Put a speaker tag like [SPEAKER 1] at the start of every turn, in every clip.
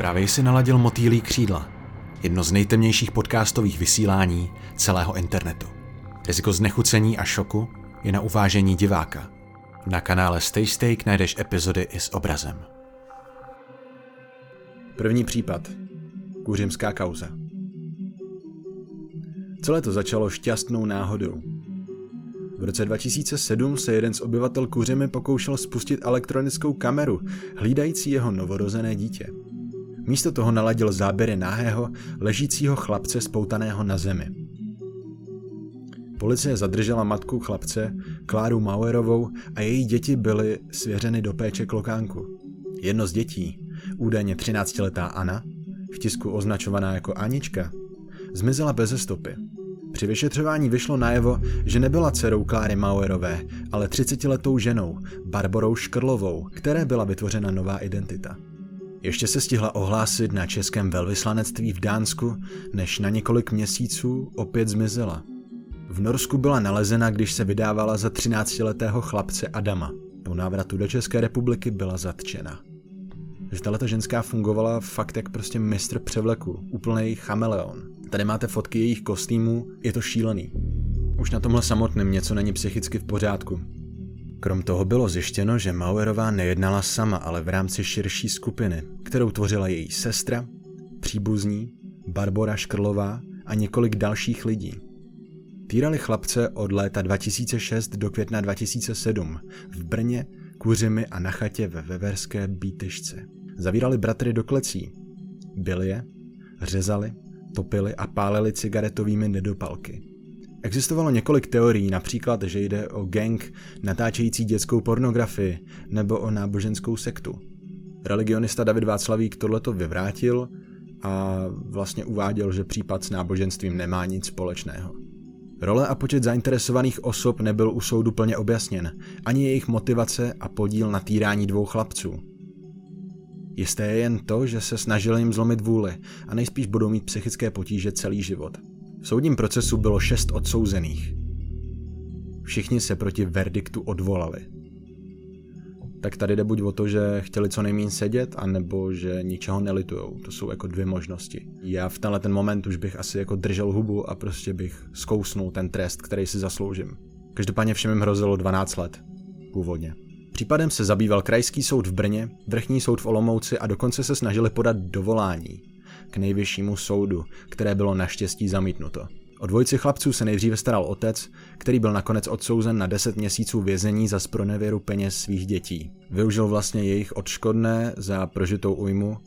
[SPEAKER 1] Právě si naladil Motýlí křídla, jedno z nejtemnějších podcastových vysílání celého internetu. Riziko znechucení a šoku je na uvážení diváka. Na kanále Stay Steak najdeš epizody i s obrazem.
[SPEAKER 2] První případ. Kuřimská kauza. Celé to začalo šťastnou náhodou. V roce 2007 se jeden z obyvatel Kuřimy pokoušel spustit elektronickou kameru, hlídající jeho novorozené dítě. Místo toho naladil záběry náhého, ležícího chlapce spoutaného na zemi. Policie zadržela matku chlapce, Kláru Mauerovou, a její děti byly svěřeny do péče klokánku. Jedno z dětí, údajně 13-letá Anna, v tisku označovaná jako Anička, zmizela bez stopy. Při vyšetřování vyšlo najevo, že nebyla dcerou Kláry Mauerové, ale 30-letou ženou, Barborou Škrlovou, které byla vytvořena nová identita. Ještě se stihla ohlásit na českém velvyslanectví v Dánsku, než na několik měsíců opět zmizela. V Norsku byla nalezena, když se vydávala za 13-letého chlapce Adama. Po návratu do České republiky byla zatčena. Že tato ženská fungovala fakt jak prostě mistr převleku, úplný chameleon. Tady máte fotky jejich kostýmů, je to šílený. Už na tomhle samotném něco není psychicky v pořádku. Krom toho bylo zjištěno, že Mauerová nejednala sama, ale v rámci širší skupiny, kterou tvořila její sestra, příbuzní, Barbora Škrlová a několik dalších lidí. Týrali chlapce od léta 2006 do května 2007 v Brně, Kuřimi a na chatě ve Veverské Bítešce. Zavírali bratry do klecí, byli je, řezali, topili a pálili cigaretovými nedopalky. Existovalo několik teorií, například, že jde o gang natáčející dětskou pornografii nebo o náboženskou sektu. Religionista David Václavík tohleto vyvrátil a vlastně uváděl, že případ s náboženstvím nemá nic společného. Role a počet zainteresovaných osob nebyl u soudu plně objasněn, ani jejich motivace a podíl na týrání dvou chlapců. Jisté je jen to, že se snažili jim zlomit vůli a nejspíš budou mít psychické potíže celý život. V soudním procesu bylo šest odsouzených. Všichni se proti verdiktu odvolali. Tak tady jde buď o to, že chtěli co nejméně sedět, anebo že ničeho nelitujou. To jsou jako dvě možnosti. Já v tenhle ten moment už bych asi jako držel hubu a prostě bych zkousnul ten trest, který si zasloužím. Každopádně všem jim hrozilo 12 let. Původně. Případem se zabýval Krajský soud v Brně, Vrchní soud v Olomouci a dokonce se snažili podat dovolání k nejvyššímu soudu, které bylo naštěstí zamítnuto. O dvojici chlapců se nejdříve staral otec, který byl nakonec odsouzen na 10 měsíců vězení za spronevěru peněz svých dětí. Využil vlastně jejich odškodné za prožitou újmu,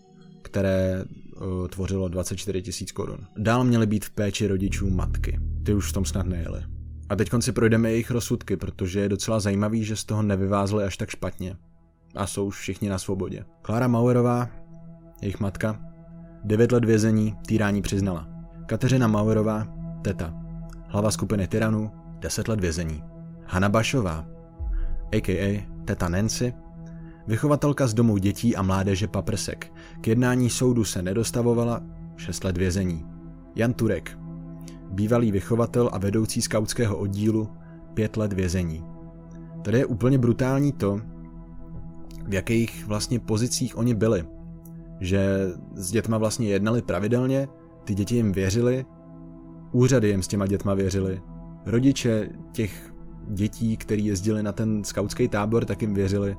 [SPEAKER 2] které uh, tvořilo 24 tisíc korun. Dál měly být v péči rodičů matky. Ty už v tom snad nejeli. A teď si projdeme jejich rozsudky, protože je docela zajímavý, že z toho nevyvázli až tak špatně. A jsou už všichni na svobodě. Klára Mauerová, jejich matka, 9 let vězení, týrání přiznala. Kateřina Mauerová, teta, hlava skupiny tyranů, 10 let vězení. Hanna Bašová, a.k.a. teta Nancy, vychovatelka z domu dětí a mládeže Paprsek, k jednání soudu se nedostavovala, 6 let vězení. Jan Turek, bývalý vychovatel a vedoucí skautského oddílu, pět let vězení. Tady je úplně brutální to, v jakých vlastně pozicích oni byli. Že s dětma vlastně jednali pravidelně, ty děti jim věřili, úřady jim s těma dětma věřili, rodiče těch dětí, který jezdili na ten skautský tábor, tak jim věřili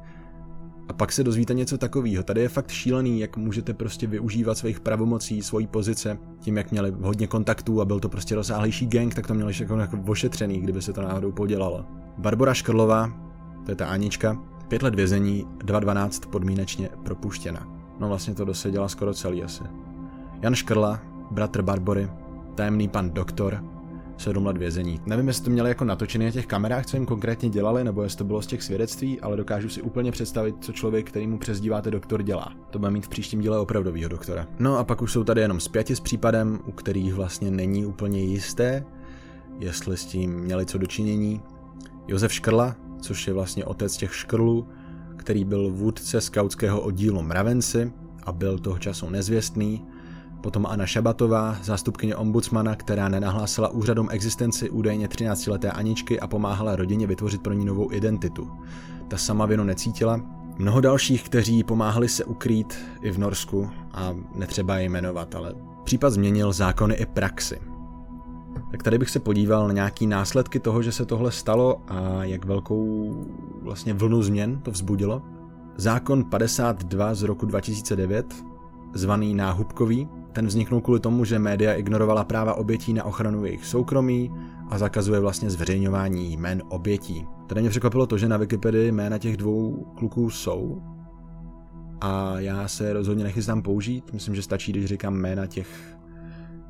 [SPEAKER 2] a pak se dozvíte něco takového. Tady je fakt šílený, jak můžete prostě využívat svých pravomocí, svojí pozice, tím, jak měli hodně kontaktů a byl to prostě rozsáhlejší gang, tak to měli jako, jako ošetřený, kdyby se to náhodou podělalo. Barbara Škrlová, to je ta Anička, pět let vězení, 2.12 podmínečně propuštěna. No vlastně to doseděla skoro celý asi. Jan Škrla, bratr Barbory, tajemný pan doktor, 7 let vězení. Nevím, jestli to měli jako natočené na těch kamerách, co jim konkrétně dělali, nebo jestli to bylo z těch svědectví, ale dokážu si úplně představit, co člověk, který mu přezdíváte doktor, dělá. To bude mít v příštím díle opravdového doktora. No a pak už jsou tady jenom zpěti s případem, u kterých vlastně není úplně jisté, jestli s tím měli co dočinění. Josef Škrla, což je vlastně otec těch škrlů, který byl vůdce skautského oddílu Mravenci a byl toho času nezvěstný, Potom Anna Šabatová, zástupkyně ombudsmana, která nenahlásila úřadům existenci údajně 13-leté Aničky a pomáhala rodině vytvořit pro ní novou identitu. Ta sama vinu necítila, Mnoho dalších, kteří pomáhali se ukrýt i v Norsku, a netřeba je jmenovat, ale případ změnil zákony i praxi. Tak tady bych se podíval na nějaký následky toho, že se tohle stalo a jak velkou vlastně vlnu změn to vzbudilo. Zákon 52 z roku 2009, zvaný náhubkový, ten vzniknul kvůli tomu, že média ignorovala práva obětí na ochranu jejich soukromí a zakazuje vlastně zveřejňování jmén obětí. Tady mě překvapilo to, že na Wikipedii jména těch dvou kluků jsou a já se rozhodně nechystám použít. Myslím, že stačí, když říkám jména těch,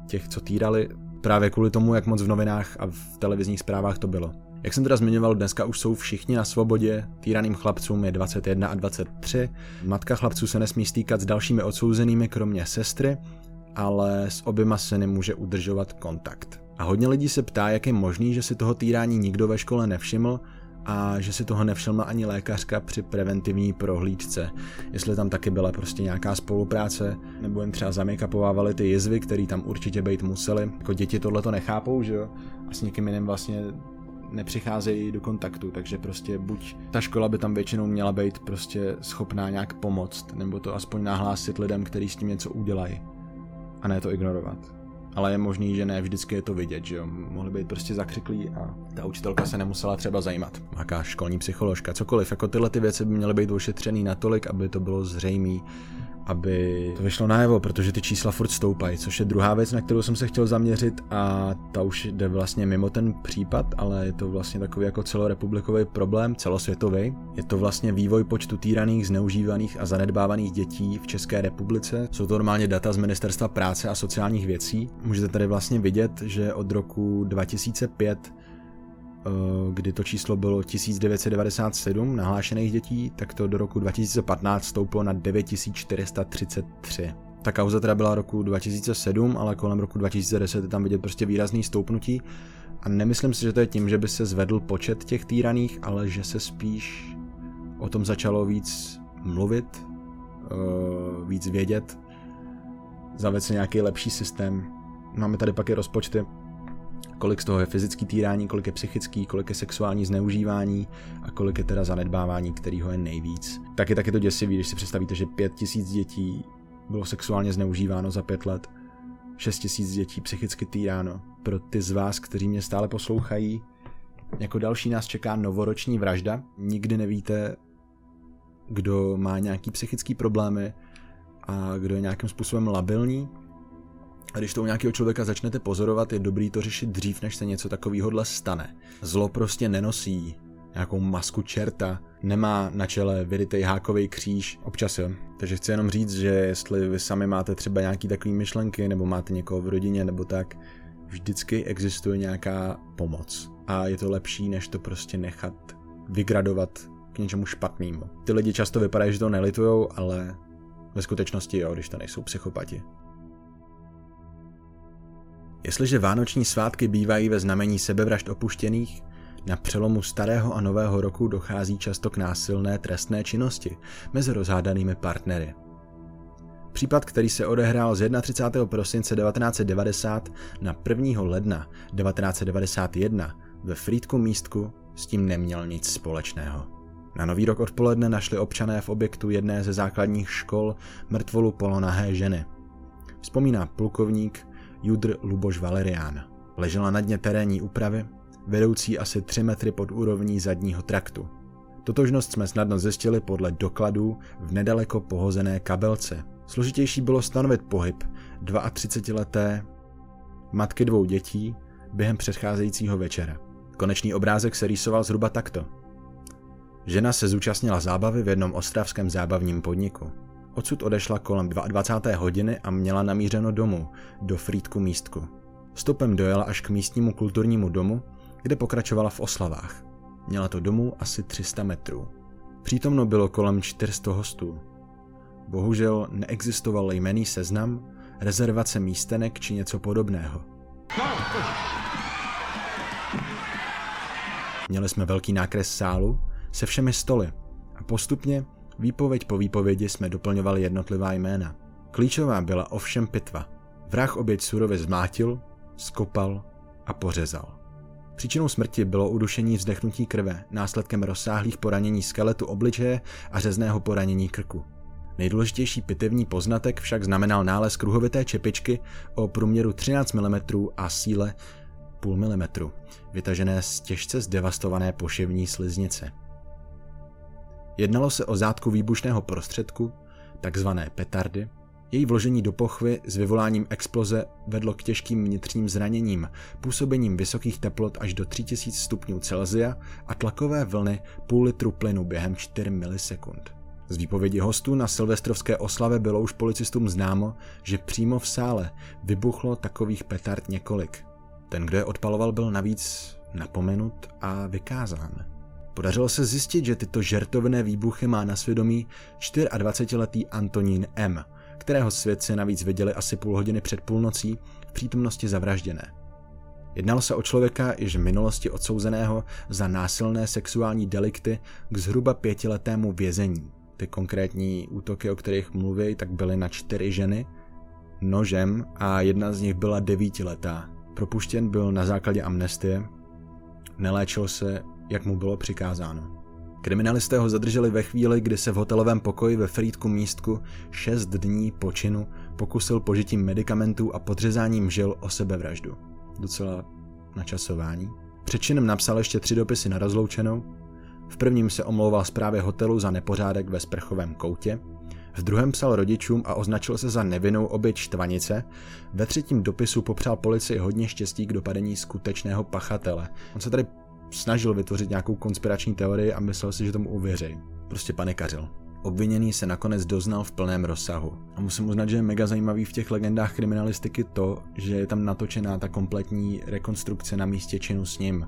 [SPEAKER 2] těch co týrali, právě kvůli tomu, jak moc v novinách a v televizních zprávách to bylo. Jak jsem teda zmiňoval, dneska už jsou všichni na svobodě, týraným chlapcům je 21 a 23, matka chlapců se nesmí stýkat s dalšími odsouzenými, kromě sestry, ale s oběma se nemůže udržovat kontakt. A hodně lidí se ptá, jak je možný, že si toho týrání nikdo ve škole nevšiml a že si toho nevšimla ani lékařka při preventivní prohlídce. Jestli tam taky byla prostě nějaká spolupráce, nebo jen třeba zamykapovávali ty jizvy, které tam určitě být museli. Jako děti tohle to nechápou, že jo? A s někým jiným vlastně nepřicházejí do kontaktu, takže prostě buď ta škola by tam většinou měla být prostě schopná nějak pomoct, nebo to aspoň nahlásit lidem, kteří s tím něco udělají a ne to ignorovat ale je možný, že ne vždycky je to vidět, že jo. Mohli být prostě zakřiklí a ta učitelka se nemusela třeba zajímat. Jaká školní psycholožka, cokoliv, jako tyhle ty věci by měly být ošetřený natolik, aby to bylo zřejmé, aby to vyšlo najevo, protože ty čísla furt stoupají, což je druhá věc, na kterou jsem se chtěl zaměřit a ta už jde vlastně mimo ten případ, ale je to vlastně takový jako celorepublikový problém, celosvětový. Je to vlastně vývoj počtu týraných, zneužívaných a zanedbávaných dětí v České republice. Jsou to normálně data z Ministerstva práce a sociálních věcí. Můžete tady vlastně vidět, že od roku 2005 Eh, kdy to číslo bylo 1997 nahlášených dětí, tak to do roku 2015 stouplo na 9433. Ta kauza teda byla roku 2007, ale kolem roku 2010 je tam vidět prostě výrazný stoupnutí a nemyslím si, že to je tím, že by se zvedl počet těch týraných, ale že se spíš o tom začalo víc mluvit, eh, víc vědět, zavést nějaký lepší systém. Máme tady pak i rozpočty, kolik z toho je fyzický týrání, kolik je psychický, kolik je sexuální zneužívání a kolik je teda zanedbávání, kterýho je nejvíc. Taky taky to děsivý, když si představíte, že pět tisíc dětí bylo sexuálně zneužíváno za pět let, šest tisíc dětí psychicky týráno. Pro ty z vás, kteří mě stále poslouchají, jako další nás čeká novoroční vražda. Nikdy nevíte, kdo má nějaký psychický problémy a kdo je nějakým způsobem labilní, když to u nějakého člověka začnete pozorovat, je dobrý to řešit dřív, než se něco takového stane. Zlo prostě nenosí nějakou masku čerta, nemá na čele vyrytej hákový kříž, občas jo. Takže chci jenom říct, že jestli vy sami máte třeba nějaký takový myšlenky, nebo máte někoho v rodině, nebo tak, vždycky existuje nějaká pomoc. A je to lepší, než to prostě nechat vygradovat k něčemu špatnému. Ty lidi často vypadají, že to nelitujou, ale ve skutečnosti jo, když to nejsou psychopati. Jestliže vánoční svátky bývají ve znamení sebevražd opuštěných, na přelomu starého a nového roku dochází často k násilné trestné činnosti mezi rozhádanými partnery. Případ, který se odehrál z 31. prosince 1990 na 1. ledna 1991 ve Frýdku místku, s tím neměl nic společného. Na nový rok odpoledne našli občané v objektu jedné ze základních škol mrtvolu polonahé ženy. Vzpomíná plukovník Judr Luboš Valerián. Ležela na dně terénní úpravy, vedoucí asi 3 metry pod úrovní zadního traktu. Totožnost jsme snadno zjistili podle dokladů v nedaleko pohozené kabelce. Složitější bylo stanovit pohyb 32-leté matky dvou dětí během předcházejícího večera. Konečný obrázek se rýsoval zhruba takto. Žena se zúčastnila zábavy v jednom ostravském zábavním podniku. Odsud odešla kolem 22. hodiny a měla namířeno domů, do Frýdku místku. Stopem dojela až k místnímu kulturnímu domu, kde pokračovala v oslavách. Měla to domů asi 300 metrů. Přítomno bylo kolem 400 hostů. Bohužel neexistoval jmený seznam, rezervace místenek či něco podobného. Měli jsme velký nákres sálu se všemi stoly a postupně Výpověď po výpovědi jsme doplňovali jednotlivá jména. Klíčová byla ovšem pitva. Vrah oběť surově zmátil, skopal a pořezal. Příčinou smrti bylo udušení vzdechnutí krve, následkem rozsáhlých poranění skeletu obličeje a řezného poranění krku. Nejdůležitější pitevní poznatek však znamenal nález kruhovité čepičky o průměru 13 mm a síle půl mm, vytažené z těžce zdevastované poševní sliznice. Jednalo se o zátku výbušného prostředku, takzvané petardy, její vložení do pochvy s vyvoláním exploze vedlo k těžkým vnitřním zraněním, působením vysokých teplot až do 3000 stupňů Celsia a tlakové vlny půl litru plynu během 4 milisekund. Z výpovědi hostů na silvestrovské oslave bylo už policistům známo, že přímo v sále vybuchlo takových petard několik. Ten, kdo je odpaloval, byl navíc napomenut a vykázán. Podařilo se zjistit, že tyto žertovné výbuchy má na svědomí 24-letý Antonín M., kterého svědci navíc viděli asi půl hodiny před půlnocí v přítomnosti zavražděné. Jednalo se o člověka již v minulosti odsouzeného za násilné sexuální delikty k zhruba pětiletému vězení. Ty konkrétní útoky, o kterých mluví, tak byly na čtyři ženy nožem a jedna z nich byla devítiletá. Propuštěn byl na základě amnestie, neléčil se, jak mu bylo přikázáno. Kriminalisté ho zadrželi ve chvíli, kdy se v hotelovém pokoji ve Frýdku místku šest dní po činu pokusil požitím medicamentů a podřezáním žil o sebevraždu. Docela načasování. Před činem napsal ještě tři dopisy na rozloučenou. V prvním se omlouval zprávě hotelu za nepořádek ve sprchovém koutě, v druhém psal rodičům a označil se za nevinnou oběť štvanice, ve třetím dopisu popřál policii hodně štěstí k dopadení skutečného pachatele. On se tady snažil vytvořit nějakou konspirační teorii a myslel si, že tomu uvěří. Prostě panikařil. Obviněný se nakonec doznal v plném rozsahu. A musím uznat, že je mega zajímavý v těch legendách kriminalistiky to, že je tam natočená ta kompletní rekonstrukce na místě činu s ním.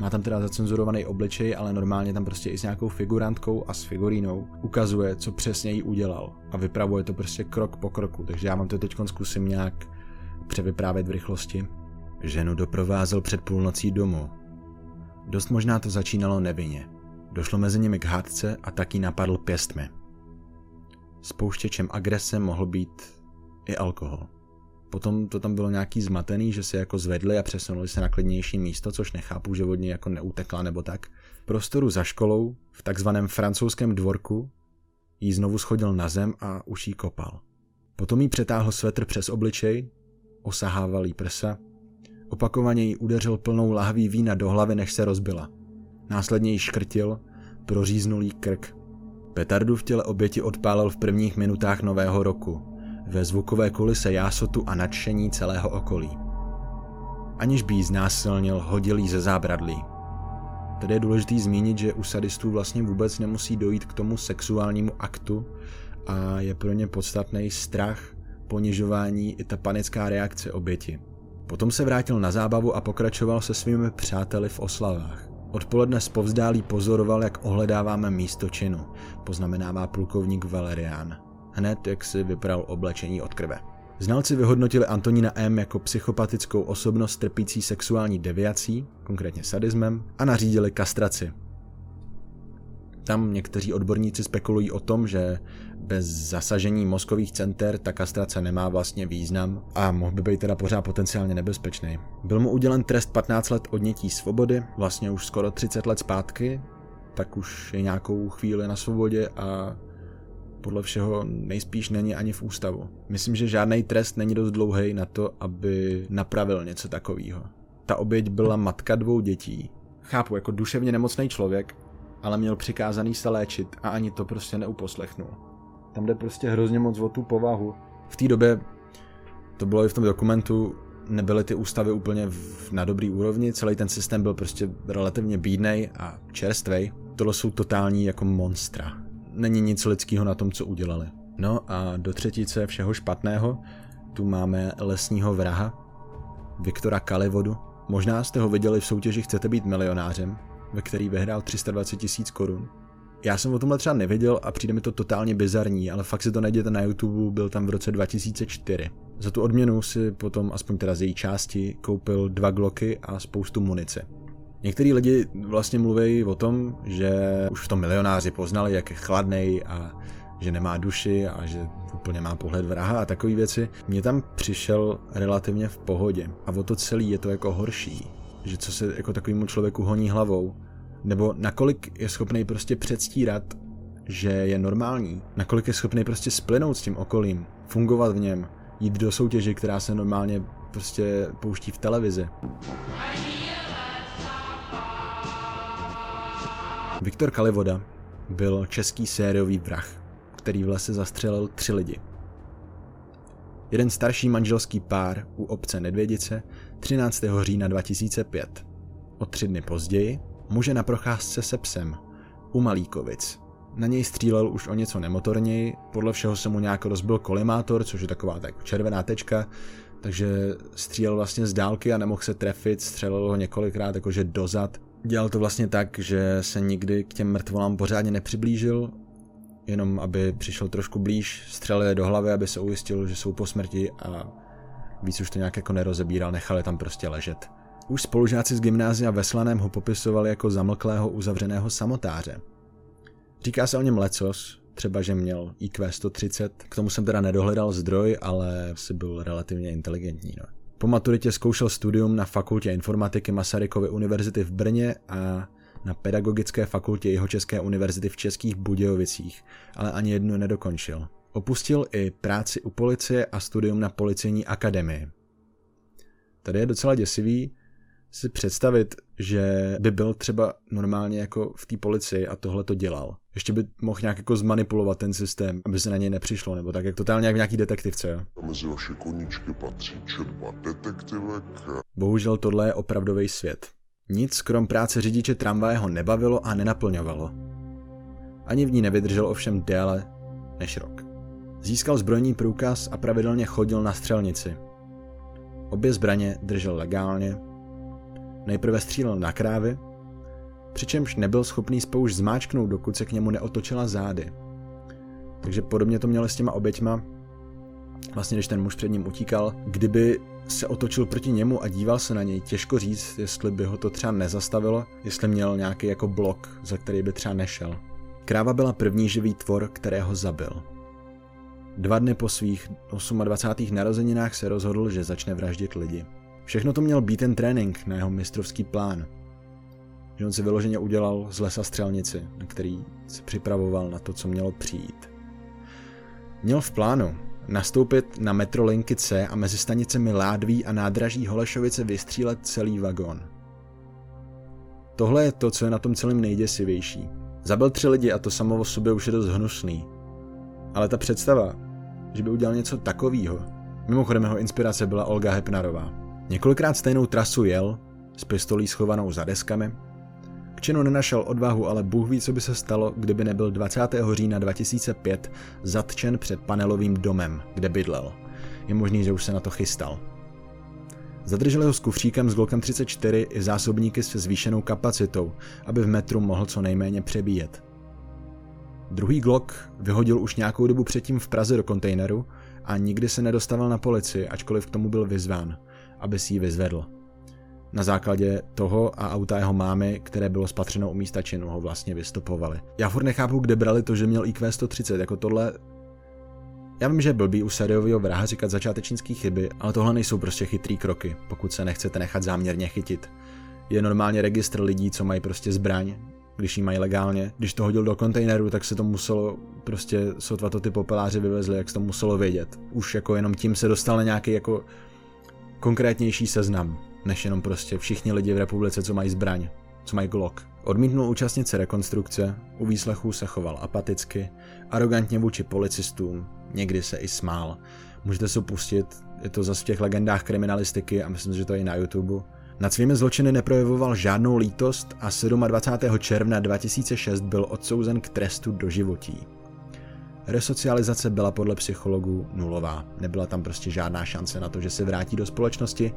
[SPEAKER 2] Má tam teda zacenzurovaný obličej, ale normálně tam prostě i s nějakou figurantkou a s figurínou ukazuje, co přesně jí udělal. A vypravuje to prostě krok po kroku, takže já vám to teď zkusím nějak převyprávět v rychlosti. Ženu doprovázel před půlnocí domů. Dost možná to začínalo nevinně. Došlo mezi nimi k hádce a taky napadl pěstmi. Spouštěčem agrese mohl být i alkohol. Potom to tam bylo nějaký zmatený, že se jako zvedli a přesunuli se na klidnější místo, což nechápu, že vodně jako neutekla nebo tak. Prostoru za školou, v takzvaném francouzském dvorku, jí znovu schodil na zem a už jí kopal. Potom jí přetáhl svetr přes obličej, osahával jí prsa Opakovaně jí udeřil plnou lahví vína do hlavy, než se rozbila. Následně ji škrtil, proříznul jí krk. Petardu v těle oběti odpálil v prvních minutách nového roku, ve zvukové kulise jásotu a nadšení celého okolí. Aniž by jí znásilnil, hodil jí ze zábradlí. Tady je důležité zmínit, že u sadistů vlastně vůbec nemusí dojít k tomu sexuálnímu aktu a je pro ně podstatný strach, ponižování i ta panická reakce oběti. Potom se vrátil na zábavu a pokračoval se svými přáteli v oslavách. Odpoledne zpovzdálí pozoroval, jak ohledáváme místo činu, poznamenává plukovník Valerian. Hned, jak si vypral oblečení od krve. Znalci vyhodnotili Antonína M. jako psychopatickou osobnost trpící sexuální deviací, konkrétně sadismem, a nařídili kastraci. Tam někteří odborníci spekulují o tom, že bez zasažení mozkových center ta kastrace nemá vlastně význam a mohl by být teda pořád potenciálně nebezpečný. Byl mu udělen trest 15 let odnětí svobody, vlastně už skoro 30 let zpátky, tak už je nějakou chvíli na svobodě a podle všeho nejspíš není ani v ústavu. Myslím, že žádný trest není dost dlouhý na to, aby napravil něco takového. Ta oběť byla matka dvou dětí. Chápu, jako duševně nemocný člověk, ale měl přikázaný se léčit a ani to prostě neuposlechnul. Tam jde prostě hrozně moc o tu povahu. V té době, to bylo i v tom dokumentu, nebyly ty ústavy úplně v, na dobrý úrovni, celý ten systém byl prostě relativně bídnej a čerstvej. Tohle jsou totální jako monstra. Není nic lidského na tom, co udělali. No a do třetice všeho špatného tu máme lesního vraha, Viktora Kalivodu. Možná jste ho viděli v soutěži Chcete být milionářem, ve který vyhrál 320 tisíc korun. Já jsem o tomhle třeba nevěděl a přijde mi to totálně bizarní, ale fakt si to najděte na YouTube, byl tam v roce 2004. Za tu odměnu si potom, aspoň teda z její části, koupil dva gloky a spoustu munice. Některý lidi vlastně mluví o tom, že už v tom milionáři poznali, jak je chladnej a že nemá duši a že úplně má pohled vraha a takové věci. Mně tam přišel relativně v pohodě a o to celý je to jako horší že co se jako takovému člověku honí hlavou, nebo nakolik je schopný prostě předstírat, že je normální, nakolik je schopný prostě splynout s tím okolím, fungovat v něm, jít do soutěže, která se normálně prostě pouští v televizi. Viktor Kalivoda byl český sériový vrah, který v lese zastřelil tři lidi. Jeden starší manželský pár u obce Nedvědice 13. října 2005. O tři dny později muže na procházce se psem u Malíkovic. Na něj střílel už o něco nemotorněji, podle všeho se mu nějak rozbil kolimátor, což je taková tak červená tečka, takže střílel vlastně z dálky a nemohl se trefit, střelil ho několikrát jakože dozad. Dělal to vlastně tak, že se nikdy k těm mrtvolám pořádně nepřiblížil, jenom aby přišel trošku blíž, střelil je do hlavy, aby se ujistil, že jsou po smrti a víc už to nějak jako nerozebíral, nechali tam prostě ležet. Už spolužáci z gymnázia ve Slaném ho popisovali jako zamlklého uzavřeného samotáře. Říká se o něm lecos, třeba že měl IQ 130, k tomu jsem teda nedohledal zdroj, ale si byl relativně inteligentní. No. Po maturitě zkoušel studium na fakultě informatiky Masarykovy univerzity v Brně a na Pedagogické fakultě Jihočeské univerzity v Českých Budějovicích, ale ani jednu nedokončil. Opustil i práci u policie a studium na policejní akademii. Tady je docela děsivý si představit, že by byl třeba normálně jako v té policii a tohle to dělal. Ještě by mohl nějak jako zmanipulovat ten systém, aby se na něj nepřišlo, nebo tak jak totálně jak v nějaký detektivce. Jo?
[SPEAKER 3] Mezi vaše koníčky patří četba detektivek.
[SPEAKER 2] Bohužel tohle je opravdový svět. Nic krom práce řidiče tramvaje ho nebavilo a nenaplňovalo. Ani v ní nevydržel ovšem déle než rok. Získal zbrojní průkaz a pravidelně chodil na střelnici. Obě zbraně držel legálně. Nejprve střílel na krávy, přičemž nebyl schopný spoušť zmáčknout, dokud se k němu neotočila zády. Takže podobně to měli s těma oběťma. Vlastně, když ten muž před ním utíkal, kdyby se otočil proti němu a díval se na něj, těžko říct, jestli by ho to třeba nezastavilo, jestli měl nějaký jako blok, za který by třeba nešel. Kráva byla první živý tvor, kterého zabil. Dva dny po svých 28. narozeninách se rozhodl, že začne vraždit lidi. Všechno to měl být ten trénink na jeho mistrovský plán. Že on si vyloženě udělal z lesa střelnici, na který se připravoval na to, co mělo přijít. Měl v plánu nastoupit na metrolinky C a mezi stanicemi Ládví a nádraží Holešovice vystřílet celý vagón. Tohle je to, co je na tom celém nejděsivější. Zabil tři lidi a to samo o sobě už je dost hnusný. Ale ta představa, že by udělal něco takového. Mimochodem jeho inspirace byla Olga Hepnarová. Několikrát stejnou trasu jel, s pistolí schovanou za deskami, k činu nenašel odvahu, ale Bůh ví, co by se stalo, kdyby nebyl 20. října 2005 zatčen před panelovým domem, kde bydlel. Je možný, že už se na to chystal. Zadrželi ho s kufříkem s Glockem 34 i zásobníky se zvýšenou kapacitou, aby v metru mohl co nejméně přebíjet. Druhý Glock vyhodil už nějakou dobu předtím v Praze do kontejneru a nikdy se nedostavil na policii, ačkoliv k tomu byl vyzván, aby si ji vyzvedl. Na základě toho a auta jeho mámy, které bylo spatřeno u místa činu, ho vlastně vystopovali. Já furt nechápu, kde brali to, že měl IQ 130, jako tohle... Já vím, že blbý u sériového vraha říkat začátečnické chyby, ale tohle nejsou prostě chytrý kroky, pokud se nechcete nechat záměrně chytit. Je normálně registr lidí, co mají prostě zbraň, když ji mají legálně. Když to hodil do kontejneru, tak se to muselo, prostě sotva to ty popeláři vyvezli, jak se to muselo vědět. Už jako jenom tím se dostal na nějaký jako konkrétnější seznam než jenom prostě všichni lidi v republice, co mají zbraň, co mají Glock. Odmítnul účastnit se rekonstrukce, u výslechů se choval apaticky, arrogantně vůči policistům, někdy se i smál. Můžete se pustit, je to zase v těch legendách kriminalistiky a myslím, že to je i na YouTube. Nad svými zločiny neprojevoval žádnou lítost a 27. června 2006 byl odsouzen k trestu do životí. Resocializace byla podle psychologů nulová. Nebyla tam prostě žádná šance na to, že se vrátí do společnosti,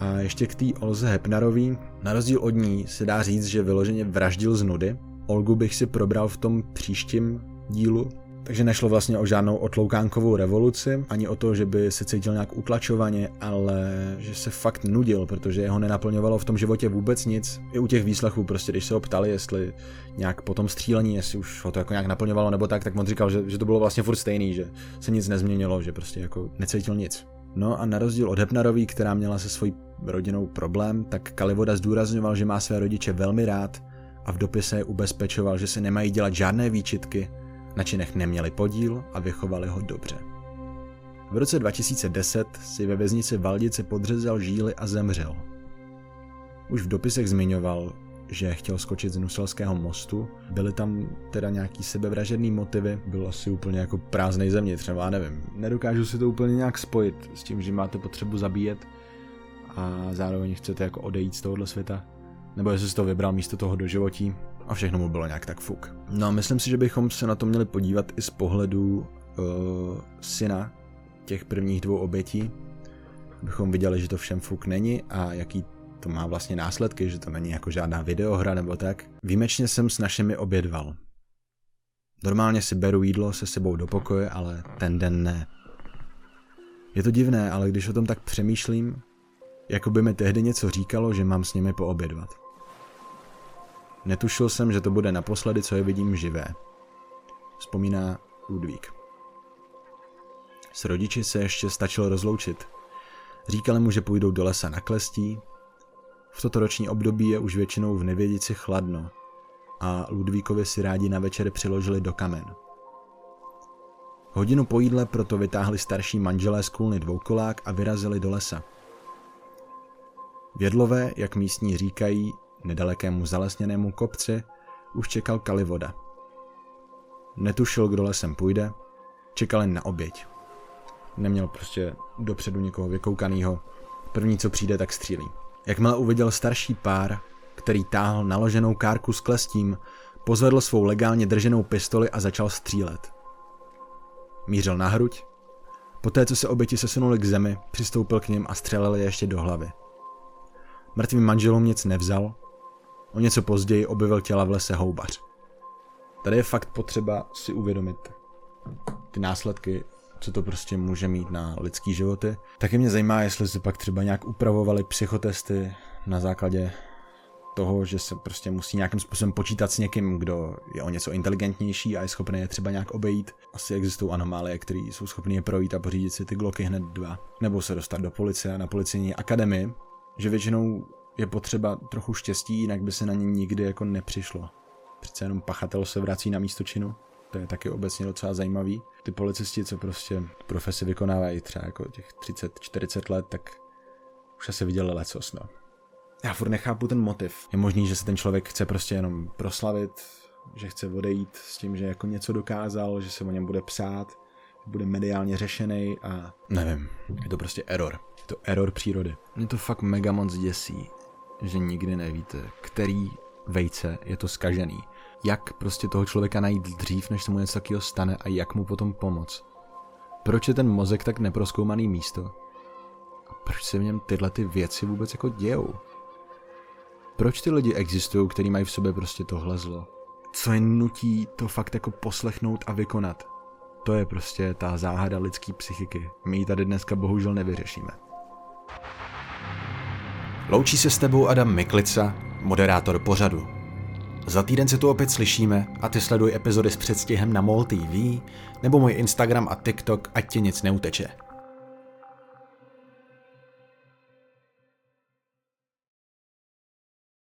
[SPEAKER 2] a ještě k té Olze Hepnarový. Na rozdíl od ní se dá říct, že vyloženě vraždil z nudy. Olgu bych si probral v tom příštím dílu, takže nešlo vlastně o žádnou otloukánkovou revoluci, ani o to, že by se cítil nějak utlačovaně, ale že se fakt nudil, protože jeho nenaplňovalo v tom životě vůbec nic. I u těch výslechů, prostě když se ho ptali, jestli nějak po tom střílení, jestli už ho to jako nějak naplňovalo nebo tak, tak on říkal, že, že to bylo vlastně furt stejný, že se nic nezměnilo, že prostě jako necítil nic. No a na rozdíl od Hepnarový, která měla se svojí rodinou problém, tak Kalivoda zdůrazňoval, že má své rodiče velmi rád a v dopise je ubezpečoval, že se nemají dělat žádné výčitky, na činech neměli podíl a vychovali ho dobře. V roce 2010 si ve věznici Valdice podřezal žíly a zemřel. Už v dopisech zmiňoval, že chtěl skočit z Nuselského mostu. Byly tam teda nějaký sebevražedný motivy, byl asi úplně jako prázdnej země, třeba nevím. Nedokážu si to úplně nějak spojit s tím, že máte potřebu zabíjet a zároveň chcete jako odejít z tohohle světa. Nebo jestli si to vybral místo toho do životí a všechno mu bylo nějak tak fuk. No a myslím si, že bychom se na to měli podívat i z pohledu uh, syna těch prvních dvou obětí, bychom viděli, že to všem fuk není a jaký to má vlastně následky, že to není jako žádná videohra nebo tak. Výjimečně jsem s našimi obědval. Normálně si beru jídlo se sebou do pokoje, ale ten den ne. Je to divné, ale když o tom tak přemýšlím, jako by mi tehdy něco říkalo, že mám s nimi poobědvat. Netušil jsem, že to bude naposledy, co je vidím živé. Vzpomíná Ludvík. S rodiči se ještě stačil rozloučit. Říkali mu, že půjdou do lesa na klestí. V toto roční období je už většinou v nevědici chladno a Ludvíkovi si rádi na večer přiložili do kamen. Hodinu po jídle proto vytáhli starší manželé z kůlny dvoukolák a vyrazili do lesa. Vědlové, jak místní říkají, nedalekému zalesněnému kopci, už čekal Kalivoda. Netušil, kdo lesem půjde, čekal jen na oběť. Neměl prostě dopředu někoho vykoukanýho. První, co přijde, tak střílí. Jakmile uviděl starší pár, který táhl naloženou kárku s klestím, pozvedl svou legálně drženou pistoli a začal střílet. Mířil na hruď, poté co se oběti sesunuli k zemi, přistoupil k ním a střelil je ještě do hlavy. Mrtvým manželům nic nevzal, o něco později objevil těla v lese houbař. Tady je fakt potřeba si uvědomit ty následky co to prostě může mít na lidský životy. Taky mě zajímá, jestli se pak třeba nějak upravovali psychotesty na základě toho, že se prostě musí nějakým způsobem počítat s někým, kdo je o něco inteligentnější a je schopný je třeba nějak obejít. Asi existují anomálie, které jsou schopné je projít a pořídit si ty gloky hned dva. Nebo se dostat do policie a na policejní akademii, že většinou je potřeba trochu štěstí, jinak by se na ně nikdy jako nepřišlo. Přece jenom pachatel se vrací na místo činu. To je taky obecně docela zajímavý. Ty policisti, co prostě profesi vykonávají třeba jako těch 30-40 let, tak už asi viděli lecos, no. Já furt nechápu ten motiv. Je možný, že se ten člověk chce prostě jenom proslavit, že chce odejít s tím, že jako něco dokázal, že se o něm bude psát, bude mediálně řešený a nevím, je to prostě error. Je to error přírody. Mě to fakt mega moc děsí, že nikdy nevíte, který vejce je to skažený jak prostě toho člověka najít dřív, než se mu něco takového stane a jak mu potom pomoct. Proč je ten mozek tak neproskoumaný místo? A proč se v něm tyhle ty věci vůbec jako dějou? Proč ty lidi existují, kteří mají v sobě prostě tohle zlo? Co je nutí to fakt jako poslechnout a vykonat? To je prostě ta záhada lidské psychiky. My ji tady dneska bohužel nevyřešíme.
[SPEAKER 1] Loučí se s tebou Adam Miklica, moderátor pořadu. Za týden se tu opět slyšíme a ty sleduj epizody s předstihem na MOL TV nebo můj Instagram a TikTok, ať ti nic neuteče.